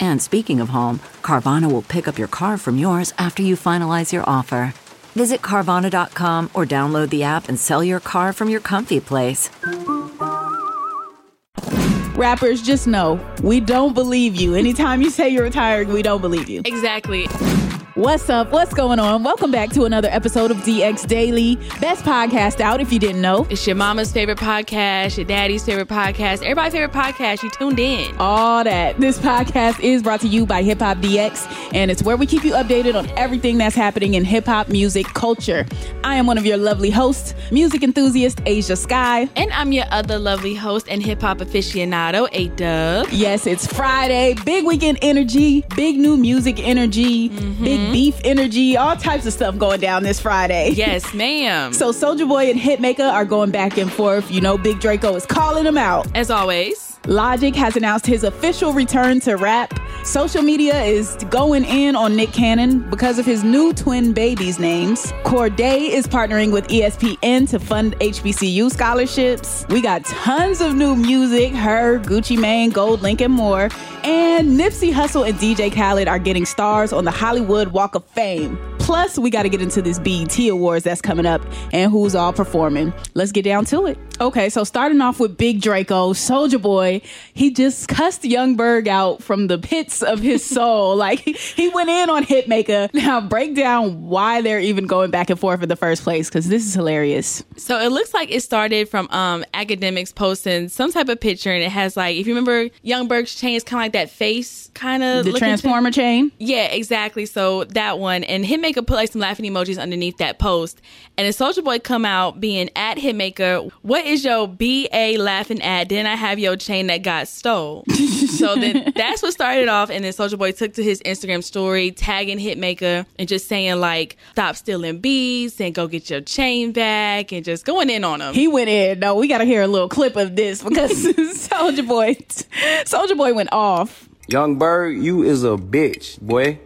And speaking of home, Carvana will pick up your car from yours after you finalize your offer. Visit Carvana.com or download the app and sell your car from your comfy place. Rappers, just know we don't believe you. Anytime you say you're retired, we don't believe you. Exactly. What's up? What's going on? Welcome back to another episode of DX Daily. Best podcast out if you didn't know. It's your mama's favorite podcast, your daddy's favorite podcast, everybody's favorite podcast. You tuned in. All that. This podcast is brought to you by Hip Hop DX, and it's where we keep you updated on everything that's happening in hip hop music culture. I am one of your lovely hosts, music enthusiast Asia Sky. And I'm your other lovely host and hip hop aficionado, A Dub. Yes, it's Friday. Big weekend energy, big new music energy, mm-hmm. big Mm-hmm. beef energy, all types of stuff going down this Friday. Yes, ma'am. so Soulja Boy and Hitmaka are going back and forth. You know, Big Draco is calling them out. As always. Logic has announced his official return to rap. Social media is going in on Nick Cannon because of his new twin babies' names. Cordae is partnering with ESPN to fund HBCU scholarships. We got tons of new music, her, Gucci Mane, GoldLink, and more. And Nipsey Hussle and DJ Khaled are getting stars on the Hollywood Walk of Fame. Plus, we got to get into this BET Awards that's coming up and who's all performing. Let's get down to it. Okay, so starting off with Big Draco, Soulja Boy, he just cussed Young Berg out from the pits of his soul. like he went in on Hitmaka. Now break down why they're even going back and forth in the first place because this is hilarious. So it looks like it started from um Akademiks posting some type of picture and it has like if you remember Young Berg's chain is kind of like that face kind of the transformer chain. Yeah, exactly. So that one and Hitmaka put like some laughing emojis underneath that post and then Soulja Boy come out being at Hitmaka. What is your BA laughing at? Then I have your chain that got stole. so then that's what started off. And then Soulja Boy took to his Instagram story, tagging Hitmaka and just saying like, stop stealing beats and go get your chain back and just going in on him. He went in. No, we got to hear a little clip of this because Soulja Boy, Soulja Boy went off. Young Berg, you is a bitch, boy.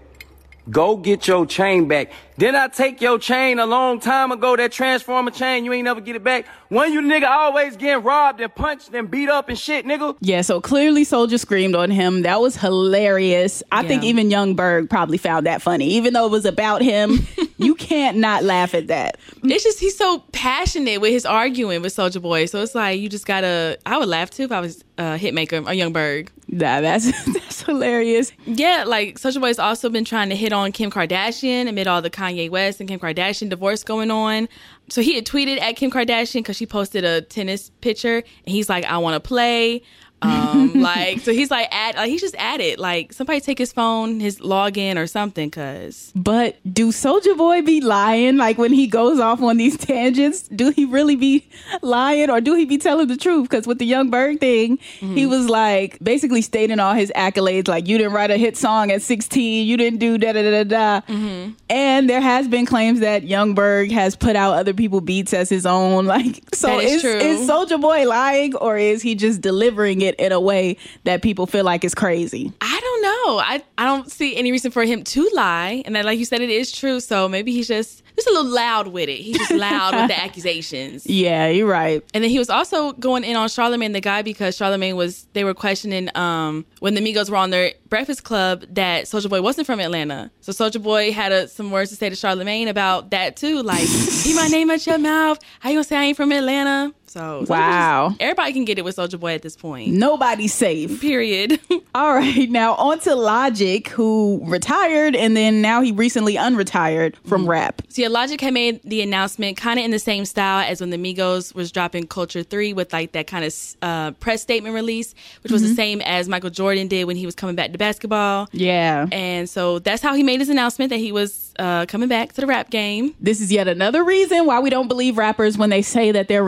Go get your chain back. Didn't I take your chain a long time ago? That transformer chain, you ain't never get it back. When you nigga always getting robbed and punched and beat up and shit, nigga. Yeah, so clearly Soulja screamed on him. That was hilarious. I yeah. think even Young Berg probably found that funny. Even though it was about him, you can't not laugh at that. It's just he's so passionate with his arguing with Soulja Boy. So it's like you just gotta I would laugh too if I was uh Hitmaka or Young Berg. Nah, that's that's hilarious. Yeah, like Soulja Boy's also been trying to hit on Kim Kardashian amid all the Kanye West and Kim Kardashian divorce going on. So he had tweeted at Kim Kardashian because she posted a tennis picture and he's like, I want to play. Um, like so he's like at like he's just at it. Like somebody take his phone, his login or something, cause But do Soulja Boy be lying? Like when he goes off on these tangents, do he really be lying or do he be telling the truth? Because with the Young Berg thing, mm-hmm. he was like basically stating all his accolades, like you didn't write a hit song at 16, you didn't do da da da da. Mm-hmm. And there has been claims that Young Berg has put out other people beats as his own. Like so is, is, is Soulja Boy lying or is he just delivering it in a way that people feel like is crazy? I don't know. I I don't see any reason for him to lie, and that, like you said, it is true. So maybe he's just just a little loud with it. He's just loud with the accusations. Yeah, you're right. And then he was also going in on Charlamagne tha God because Charlamagne was they were questioning um when the Migos were on their Breakfast Club that Soulja Boy wasn't from Atlanta. So Soulja Boy had a, some words to say to Charlamagne about that too, like "Keep my name at your mouth." How you gonna say I ain't from Atlanta? So Wow. just- everybody can get it with Soulja Boy at this point. Nobody's safe. Period. All right, now on to Logic, who retired and then now he recently unretired from rap. So yeah, Logic had made the announcement kind of in the same style as when the Migos was dropping Culture 3 with like that kind of uh, press statement release, which was the same as Michael Jordan did when he was coming back to basketball. Yeah. And so that's how he made his announcement that he was uh, coming back to the rap game. This is yet another reason why we don't believe rappers when they say that they're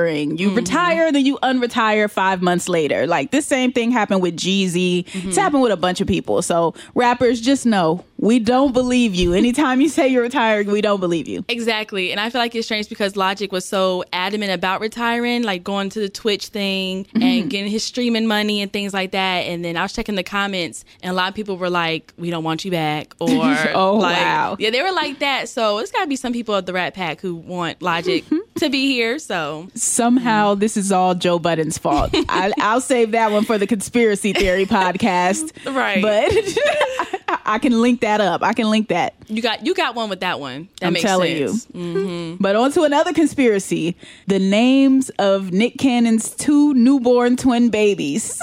retiring. You mm-hmm. retire, then you unretire five months later. Like this same thing happened with Jeezy. It's mm-hmm. happened with a bunch of people. So rappers, just know we don't believe you. Anytime you say you're retiring, we don't believe you. Exactly. And I feel like it's strange because Logic was so adamant about retiring, like going to the Twitch thing and mm-hmm. getting his streaming money and things like that. And then I was checking the comments and a lot of people were like, we don't want you back. Or, Oh, like, wow. Yeah, they were like that. So it's got to be some people at the Rat Pack who want Logic to be here. So Somehow this is all Joe Budden's fault. I, I'll save that one for the conspiracy theory podcast. Right. But I can link that up. I can link that. you got you got one with that one. That I'm makes telling sense. you. But on to another conspiracy the names of Nick Cannon's two newborn twin babies.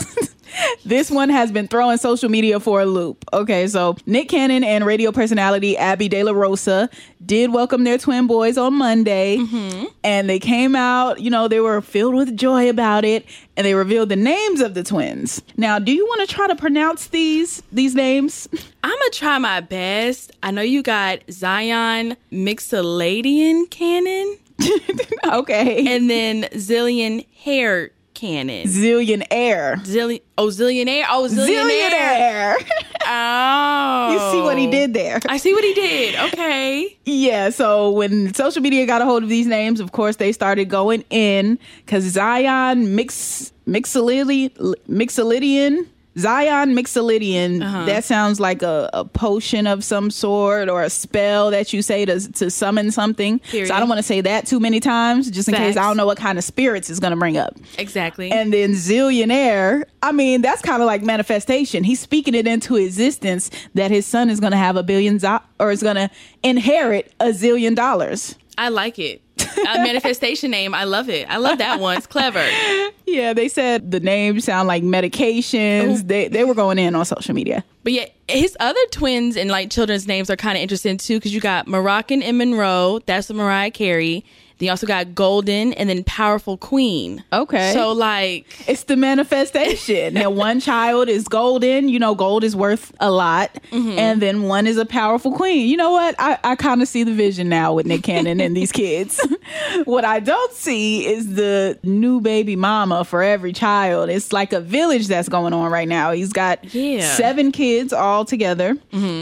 This one has been throwing social media for a loop. Okay, so Nick Cannon and radio personality Abby De La Rosa did welcome their twin boys on Monday. Mm-hmm. And they came out, you know, they were filled with joy about it. And they revealed the names of the twins. Now, do you want to try to pronounce these these names? I'm gonna try my best. I know you got Zion Mixolydian Cannon okay. and then Zillion Hair Cannon. Zillionaire. Zillion oh Zillionaire. Oh Zillionaire. Zillionaire. Oh. you see what he did there. I see what he did. Okay. Yeah, so when social media got a hold of these names, of course they started going in because Zion Mix Mixolydian Mixolydian Zion Mixolydian. Uh-huh. That sounds like a, a potion of some sort or a spell that you say to to summon something. Period. So I don't want to say that too many times, just in case I don't know what kind of spirits it's going to bring up. Exactly. And then zillionaire, I mean, that's kind of like manifestation. He's speaking it into existence that his son is going to have a billion zo- or is going to inherit a zillion dollars. I like it. A manifestation name. I love it. I love that one. It's clever. Yeah, they said the names sound like medications. Oh. They they were going in on social media. But yeah, his other twins and like children's names are kind of interesting too because you got Moroccan and Monroe. That's Mariah Carey. Then you also got Golden and then Powerful Queen. Okay. So like, It's the manifestation. now, one child is golden. You know, gold is worth a lot. Mm-hmm. And then one is a powerful queen. You know what? I, I kind of see the vision now with Nick Cannon and these kids. what I don't see is the new baby mama for every child. It's like a village that's going on right now. He's got Yeah. seven kids all together,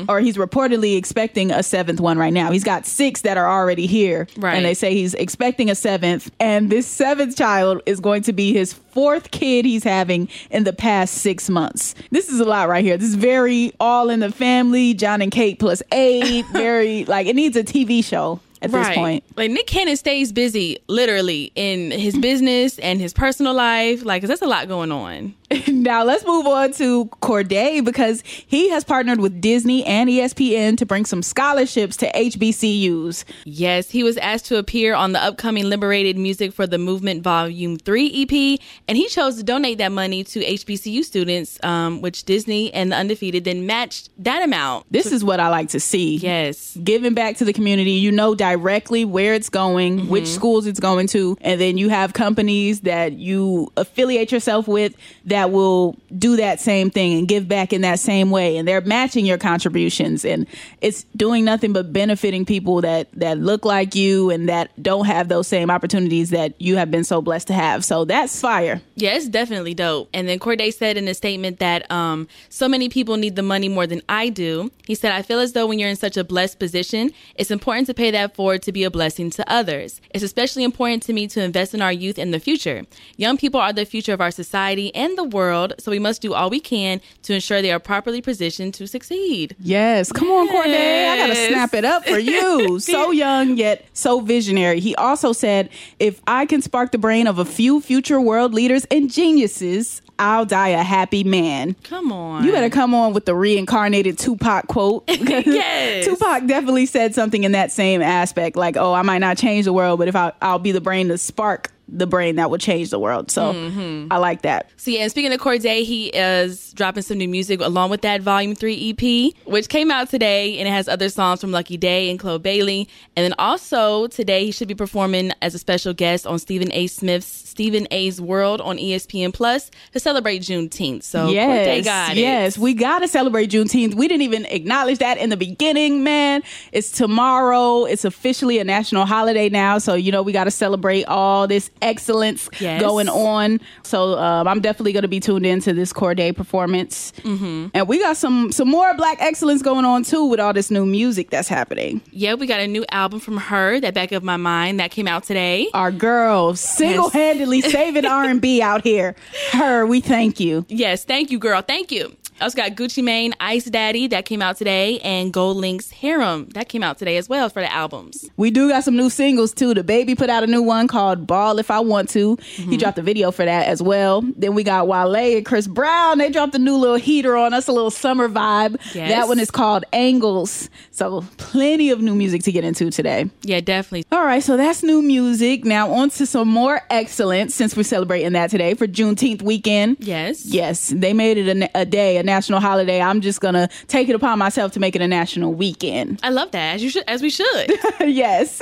or he's reportedly expecting a seventh one right now. He's got six that are already here. Right. And they say he's expecting a seventh, and this seventh child is going to be his fourth kid he's having in the past six months. This is a lot right here. This is very all in the family, John and Kate plus eight. very like it needs a TV show at this point. Like Nick Cannon stays busy, literally, in his business and his personal life. Like, 'cause that's a lot going on. now let's move on to Cordae because he has partnered with Disney and ESPN to bring some scholarships to HBCUs. Yes, he was asked to appear on the upcoming Liberated Music for the Movement Volume 3 EP, and he chose to donate that money to HBCU students, um, which Disney and the Undefeated then matched that amount. This is what I like to see. Yes. Giving back to the community, you know directly where it's going, which schools it's going to, and then you have companies that you affiliate yourself with that will do that same thing and give back in that same way, and they're matching your contributions, and it's doing nothing but benefiting people that that look like you and that don't have those same opportunities that you have been so blessed to have. So that's fire. Yeah, it's definitely dope. And then Cordae said in a statement that um, so many people need the money more than I do. He said, I feel as though when you're in such a blessed position, it's important to pay that step forward to be a blessing to others. It's especially important to me to invest in our youth and the future. Young people are the future of our society and the world, so we must do all we can to ensure they are properly positioned to succeed. Yes, come on, Cordae. I gotta snap it up for you. so young yet so visionary. He also said, "If I can spark the brain of a few future world leaders and geniuses, I'll die a happy man." Come on. You better come on with the reincarnated Tupac quote. Yes. Tupac definitely said something in that same aspect, like, "Oh, I might not change the world, but if I, I'll be the brain to spark." The brain that will change the world. So Mm-hmm. I like that. So yeah, and speaking of Cordae, he is dropping some new music along with that Volume Three EP, which came out today, and it has other songs from Lucky Daye and Chloe Bailey. And then also today, he should be performing as a special guest on Stephen A. Smith's Stephen A's World on ESPN Plus to celebrate Juneteenth. So Cordae Yes, it. yes, we gotta celebrate Juneteenth. We didn't even acknowledge that in the beginning, man. It's tomorrow. It's officially a national holiday now, so you know we gotta celebrate all this excellence Yes. going on. So um, I'm definitely gonna be tuned into this Cordae performance, mm-hmm. and we got some some more Black excellence going on too with all this new music that's happening. Yeah, we got a new album from her, that back of my mind, that came out today. Our girl single handedly saving R&B out here. Her, we thank you. Yes, thank you, girl. Thank you. I also got Gucci Mane, Ice Daddy, that came out today, and GoldLink's Haram, that came out today as well for the albums. We do got some new singles too. DaBaby put out a new one called Ball If I Want to. He mm-hmm. dropped a video for that as well. Then we got Wale and Chris Brown. They dropped a new little heater on us, a little summer vibe. Yes. That one is called Angles. So plenty of new music to get into today. Yeah, definitely. All right, so that's new music. Now on to some more excellence since we're celebrating that today for Juneteenth weekend. Yes. Yes, they made it a, a day, a national holiday. I'm just gonna take it upon myself to make it a national weekend. I love that. As you should as we should. yes.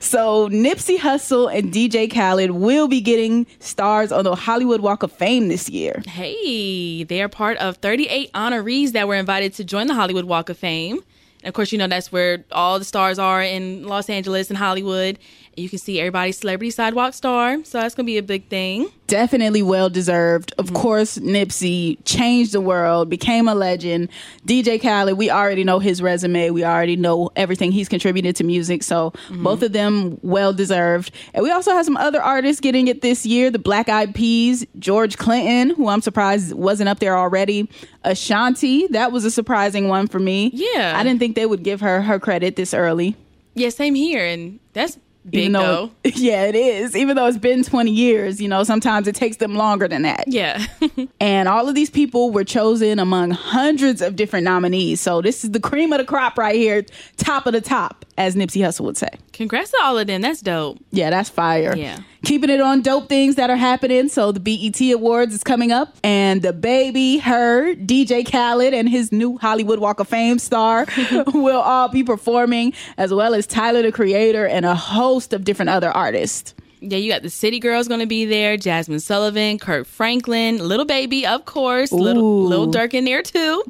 So Nipsey Hussle and DJ Khaled will be getting stars on the Hollywood Walk of Fame this year. hey, they are part of 38 honorees that were invited to join the Hollywood Walk of Fame. And of course, you know that's where all the stars are in Los Angeles and Hollywood. You can see everybody's celebrity sidewalk star. So that's gonna be a big thing. Definitely well deserved. Of mm-hmm. course, Nipsey changed the world, became a legend. DJ Khaled, we already know his resume. We already know everything he's contributed to music. So mm-hmm. both of them well deserved. And we also have some other artists getting it this year. The Black Eyed Peas, George Clinton, who I'm surprised wasn't up there already. Ashanti, that was a surprising one for me. Yeah. I didn't think they would give her her credit this early. Yeah, same here. And that's big though. though, yeah, it is. Even though it's been 20 years, you know, sometimes it takes them longer than that. Yeah. And all of these people were chosen among hundreds of different nominees. So this is the cream of the crop right here, top of the top, as Nipsey Hussle would say. Congrats to all of them. That's dope. Yeah, that's fire. Yeah. Keeping it on dope things that are happening. So the BET Awards is coming up, and DaBaby, her, DJ Khaled, and his new Hollywood Walk of Fame star will all be performing, as well as Tyler the Creator and a host of different other artists. Yeah, you got the City Girls going to be there. Jazmine Sullivan, Kirk Franklin, Little Baby, of course. Little Ooh. Little Durk in there too.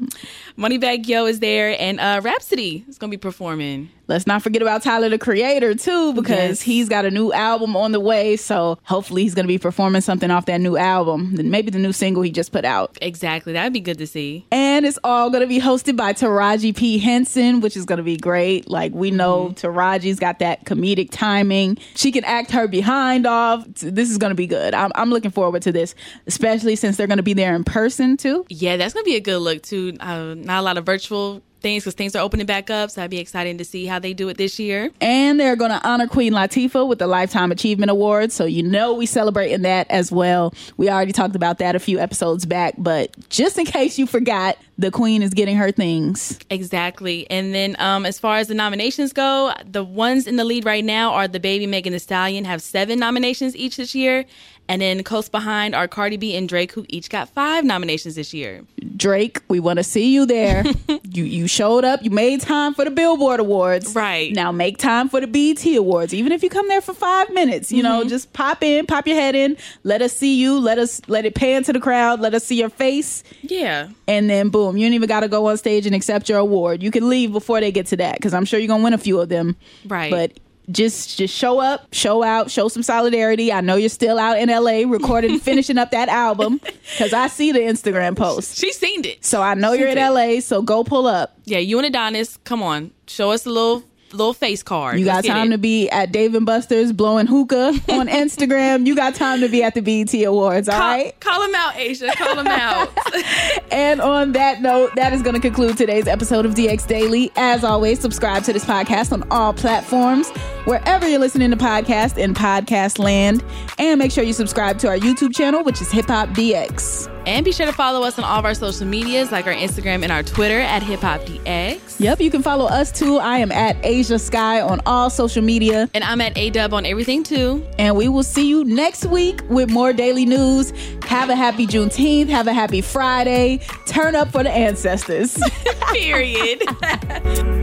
Moneybagg Yo is there, and uh, Rapsody is going to be performing. Let's not forget about Tyler the Creator too, because Yes. he's got a new album on the way. So hopefully he's going to be performing something off that new album, maybe the new single he just put out. Exactly, that'd be good to see. And it's all going to be hosted by Taraji P. Henson, which is going to be great. Like, we know Taraji's got that comedic timing. She can act her behind off. This is going to be good. I'm, I'm looking forward to this, especially since they're going to be there in person, too. Yeah, that's going to be a good look too. Uh, not a lot of virtual things because things are opening back up, so I'd be excited to see how they do it this year. And they're going to honor Queen Latifah with the Lifetime Achievement Award. So, you know, we celebrating that as well. We already talked about that a few episodes back, but just in case you forgot, the Queen is getting her things. Exactly. And then um, as far as the nominations go, the ones in the lead right now are DaBaby Megan Thee Stallion have seven nominations each this year. And then close behind are Cardi B and Drake, who each got five nominations this year. Drake, we want to see you there. you you showed up. You made time for the Billboard Awards. Right. Now make time for the BET Awards. Even if you come there for five minutes, you know, mm-hmm. just pop in, pop your head in. Let us see you. Let us let it pan to the crowd. Let us see your face, Yeah. and then boom, you don't even got to go on stage and accept your award. You can leave before they get to that because I'm sure you're gonna win a few of them. Right. But just just show up, show out, show some solidarity. I know you're still out in LA recording, finishing up that album because I see the Instagram post. She seen it. So I know you're in. LA, so go pull up. Yeah, you and Adonis, come on. Show us a little little face card. You got time to be at Dave and Buster's blowing hookah on Instagram. you got time to be at the BET Awards, all call, right? Call them out, Asia. Call them out. and on that note, that is going to conclude today's episode of DX Daily. As always, subscribe to this podcast on all platforms, wherever you're listening to podcasts in podcast land. And make sure you subscribe to our YouTube channel, which is Hip Hop DX. And be sure to follow us on all of our social medias, like our Instagram and our Twitter at Hip Hop DX. Yep, you can follow us too. I am at Asia Sky on all social media. And I'm at A Dub on everything too. And we will see you next week with more daily news. Have a happy Juneteenth. Have a happy Friday. Turn up for the ancestors. Period.